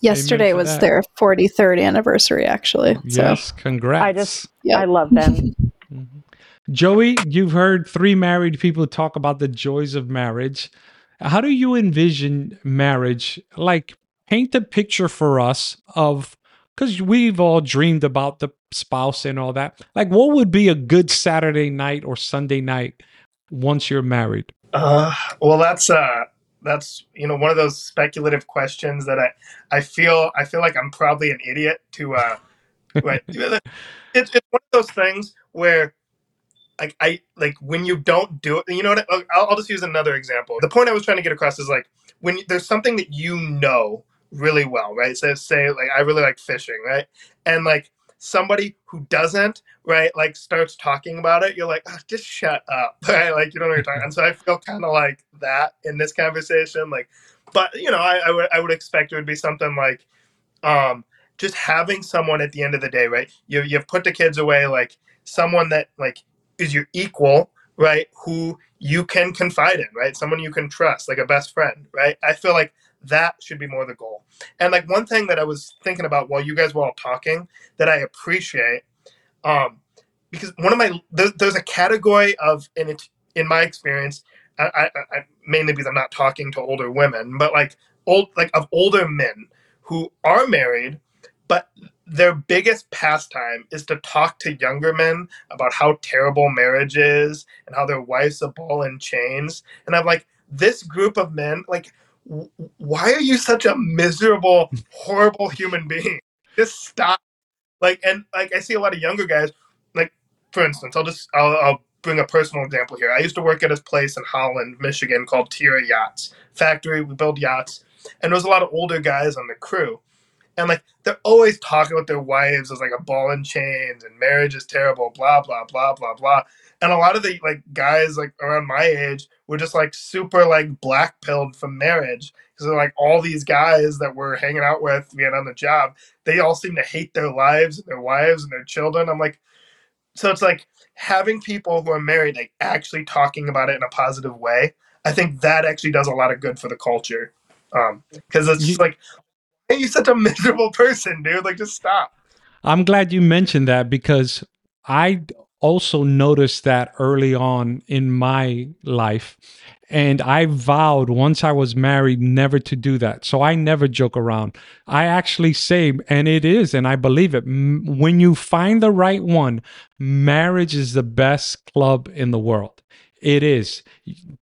Yesterday was that. their 43rd anniversary, actually. Yes, so. congrats. I just, yep. I love them. [LAUGHS] mm-hmm. Joey, you've heard three married people talk about the joys of marriage. How do you envision marriage? Like, paint a picture for us of because we've all dreamed about the spouse and all that. Like, what would be a good Saturday night or Sunday night once you're married? Uh, well, that's uh, that's you know one of those speculative questions that I I feel I feel like I'm probably an idiot to uh, [LAUGHS] it's, it's one of those things where like I like when you don't do it. You know what? I'll, I'll just use another example. The point I was trying to get across is like when there's something that you know really well, right? So say like I really like fishing, right? And like somebody who doesn't, right, like starts talking about it, you're like, oh, just shut up, [LAUGHS] right? Like you don't know what you're talking. and so I feel kind of like that in this conversation, like, but you know, I, I would I would expect it would be something like, um, just having someone at the end of the day, right? You you've put the kids away, like someone that like is your equal, right? Who you can confide in, right? Someone you can trust, like a best friend, right? I feel like that should be more the goal. And like one thing that I was thinking about while you guys were all talking that I appreciate, um, because one of my there's, there's a category of in it in my experience, I, I, I mainly because I'm not talking to older women, but like old like of older men who are married, but their biggest pastime is to talk to younger men about how terrible marriage is and how their wife's a ball and chains. And I'm like, this group of men, like, why are you such a miserable, [LAUGHS] horrible human being? Just stop. Like, and like, I see a lot of younger guys, like, for instance, I'll just, I'll, I'll bring a personal example here. I used to work at a place in Holland, Michigan called Tiara Yachts Factory. We build yachts. And there was a lot of older guys on the crew and like they're always talking with their wives as like a ball and chains and marriage is terrible blah blah blah blah blah. And a lot of the like guys like around my age were just like super like black pilled from marriage. Because like all these guys that we're hanging out with being on the job they all seem to hate their lives and their wives and their children. I'm like so it's like having people who are married like actually talking about it in a positive way i think that actually does a lot of good for the culture. Um because it's just like and you're such a miserable person, dude. Like, just stop. I'm glad you mentioned that because I also noticed that early on in my life. And I vowed once I was married never to do that. So I never joke around. I actually say, and it is, and I believe it, when you find the right one, marriage is the best club in the world. It is.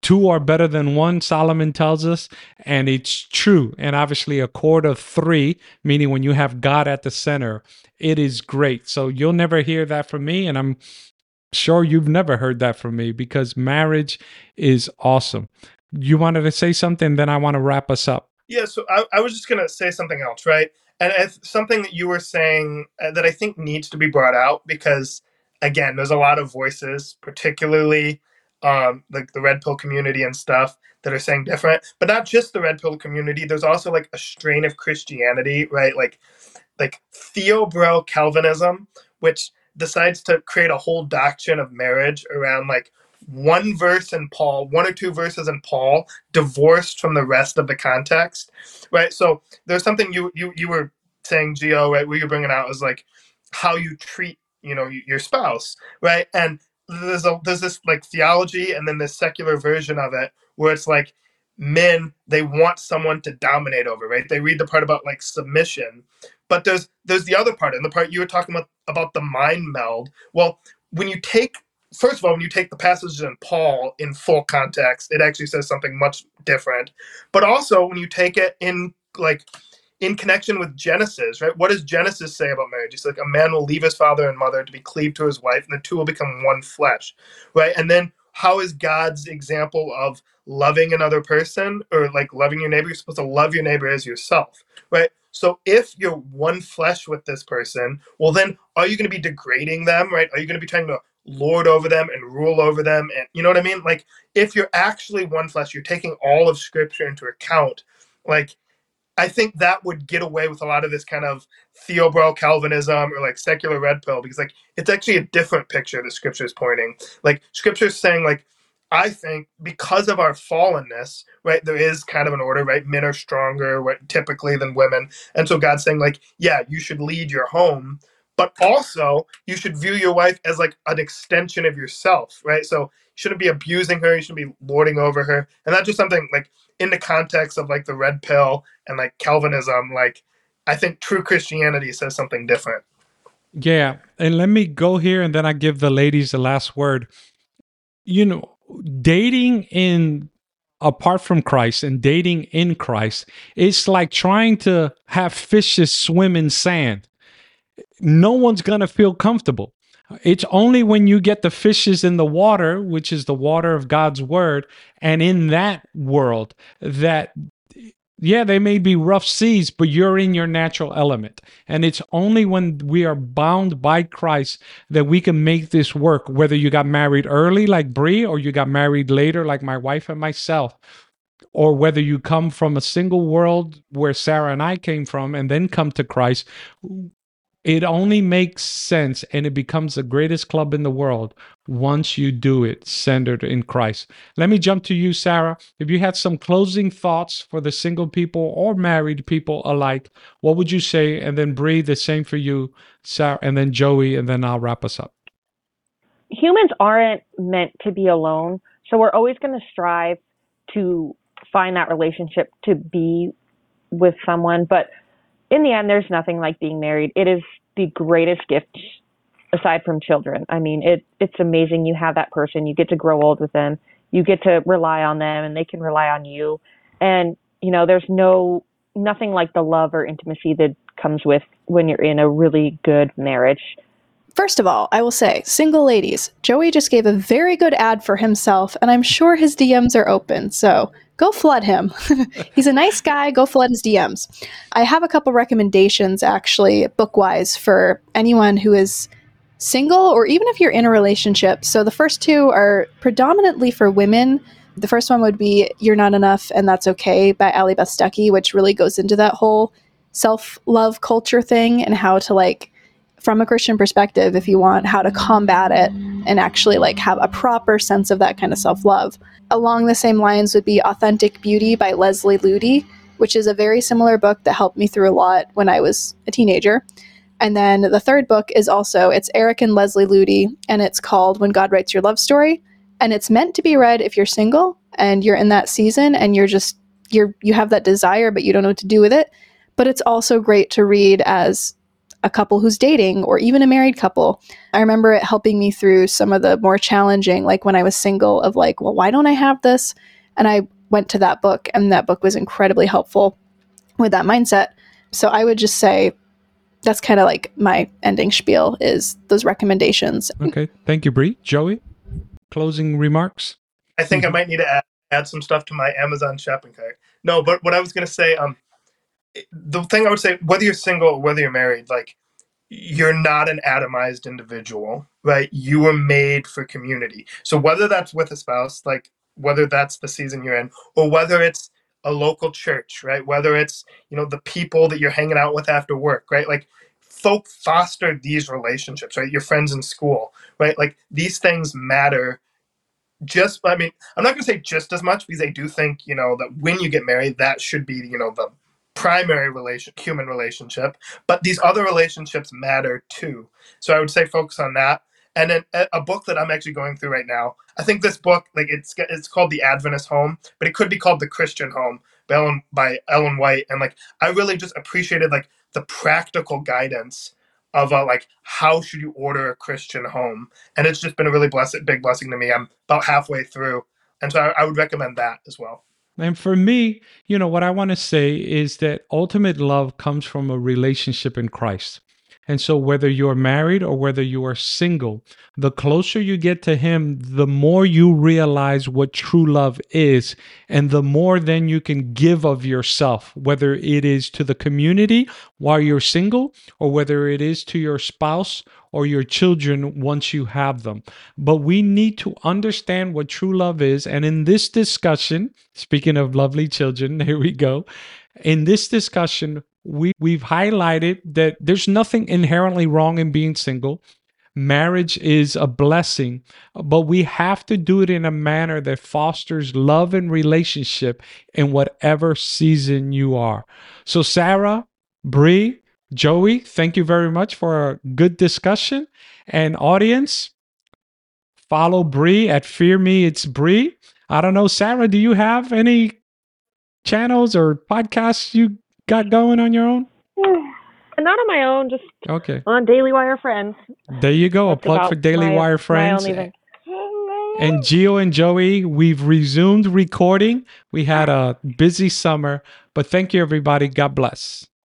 Two are better than one, Solomon tells us, and it's true. And obviously, a chord of three, meaning when you have God at the center, it is great. So you'll never hear that from me, and I'm sure you've never heard that from me because marriage is awesome. You wanted to say something, then I want to wrap us up. Yeah, so I, I was just going to say something else, right? And it's something that you were saying uh, that I think needs to be brought out because, again, there's a lot of voices, particularly um, the, the red pill community and stuff that are saying different, but not just the red pill community. There's also like a strain of Christianity, right? Like, like Theobro Calvinism, which decides to create a whole doctrine of marriage around like one verse in Paul, one or two verses in Paul, divorced from the rest of the context, right? So there's something you you you were saying, Gio, right? What you're bringing out is like how you treat you know your spouse, right? And there's a there's this like theology and then this secular version of it where it's like men they want someone to dominate over right? They read the part about like submission but there's there's the other part and the part you were talking about about the mind meld. Well when you take first of all when you take the passages in paul in full context it actually says something much different but also when you take it in like in connection with Genesis, right? What does Genesis say about marriage? It's like a man will leave his father and mother to be cleaved to his wife, and the two will become one flesh, right? And then how is God's example of loving another person or like loving your neighbor? You're supposed to love your neighbor as yourself, right? So if you're one flesh with this person, well, then are you going to be degrading them, right? Are you going to be trying to lord over them and rule over them? And you know what I mean? Like if you're actually one flesh, you're taking all of Scripture into account. Like I think that would get away with a lot of this kind of Theobro Calvinism or like secular red pill because like it's actually a different picture scripture is pointing. Like scripture is saying like I think because of our fallenness, right, there is kind of an order, right? Men are stronger right, typically than women. And so God's saying, like, yeah, you should lead your home, but also you should view your wife as like an extension of yourself, right? So you shouldn't be abusing her, you shouldn't be lording over her. And that's just something like in the context of like the red pill and like Calvinism, like I think true Christianity says something different. Yeah. And let me go here and then I give the ladies the last word. You know, dating in apart from Christ and dating in Christ, it's like trying to have fishes swim in sand. No one's going to feel comfortable. It's only when you get the fishes in the water, which is the water of God's word, and in that world that yeah, they may be rough seas, but you're in your natural element. And it's only when we are bound by Christ that we can make this work, whether you got married early like Brie or you got married later like my wife and myself. Or whether you come from a single world where Sarah and I came from and then come to Christ, it only makes sense and it becomes the greatest club in the world once you do it centered in Christ. Let me jump to you, Sarah. If you had some closing thoughts for the single people or married people alike, what would you say? And then Brie, the same for you, Sarah, and then Joey, and then I'll wrap us up. Humans aren't meant to be alone, so we're always going to strive to find that relationship to be with someone, but in the end, there's nothing like being married. It is the greatest gift aside from children. I mean, it it's amazing you have that person. You get to grow old with them. You get to rely on them and they can rely on you. And, you know, there's no nothing like the love or intimacy that comes with when you're in a really good marriage. First of all, I will say, single ladies, Joey just gave a very good ad for himself, and I'm sure his DMs are open. So go flood him. [LAUGHS] He's a nice guy. Go flood his DMs. I have a couple recommendations, actually, book wise, for anyone who is single or even if you're in a relationship. So the first two are predominantly for women. The first one would be You're Not Enough and That's Okay by Allie Beth Stuckey, which really goes into that whole self love culture thing and how to like from a Christian perspective, if you want how to combat it and actually like have a proper sense of that kind of self love. Along the same lines would be Authentic Beauty by Leslie Ludy, which is a very similar book that helped me through a lot when I was a teenager. And then the third book is also it's Eric and Leslie Ludy, and it's called When God Writes Your Love Story. And it's meant to be read if you're single and you're in that season and you're just you're you have that desire but you don't know what to do with it. But it's also great to read as a couple who's dating or even a married couple. I remember it helping me through some of the more challenging, like when I was single, of like, well, why don't I have this? And I went to that book, and that book was incredibly helpful with that mindset. So I would just say that's kind of like my ending spiel is those recommendations. Okay. Thank you, Brie. Joey, closing remarks? I think I might need to add, add some stuff to my Amazon shopping cart. No, but what I was going to say, um, the thing I would say, whether you're single or whether you're married, like you're not an atomized individual, right? You were made for community. So whether that's with a spouse, like whether that's the season you're in, or whether it's a local church, right? Whether it's, you know, the people that you're hanging out with after work, right? Like folk foster these relationships, right? Your friends in school, right? Like these things matter just I mean, I'm not going to say just as much because I do think, you know, that when you get married, that should be, you know, the primary relation human relationship but these other relationships matter too so i would say focus on that And then a, book that I'm actually going through right now. I think this book, like it's it's called The Adventist Home, but it could be called The Christian Home by Ellen, by Ellen White. And like I really just appreciated like the practical guidance of uh, like how should you order a Christian home, and it's just been a really blessed, big blessing to me. I'm about halfway through, and so I, I would recommend that as well. And for me, you know, what I want to say is that ultimate love comes from a relationship in Christ. And so, whether you're married or whether you are single, the closer you get to Him, the more you realize what true love is. And the more then you can give of yourself, whether it is to the community while you're single, or whether it is to your spouse or your children once you have them. But we need to understand what true love is. And in this discussion, speaking of lovely children, [LAUGHS] here we go. In this discussion, we we've highlighted that there's nothing inherently wrong in being single marriage is a blessing but we have to do it in a manner that fosters love and relationship in whatever season you are so sarah Brie, joey thank you very much for a good discussion and audience follow Brie at fear me it's Brie. i don't know sarah do you have any channels or podcasts you got going on your own? [SIGHS] Not on my own, just okay on Daily Wire Friends. There you go. That's a plug for Daily my, Wire Friends. And Gio and Joey, we've resumed recording. We had a busy summer, but thank you, everybody. God bless.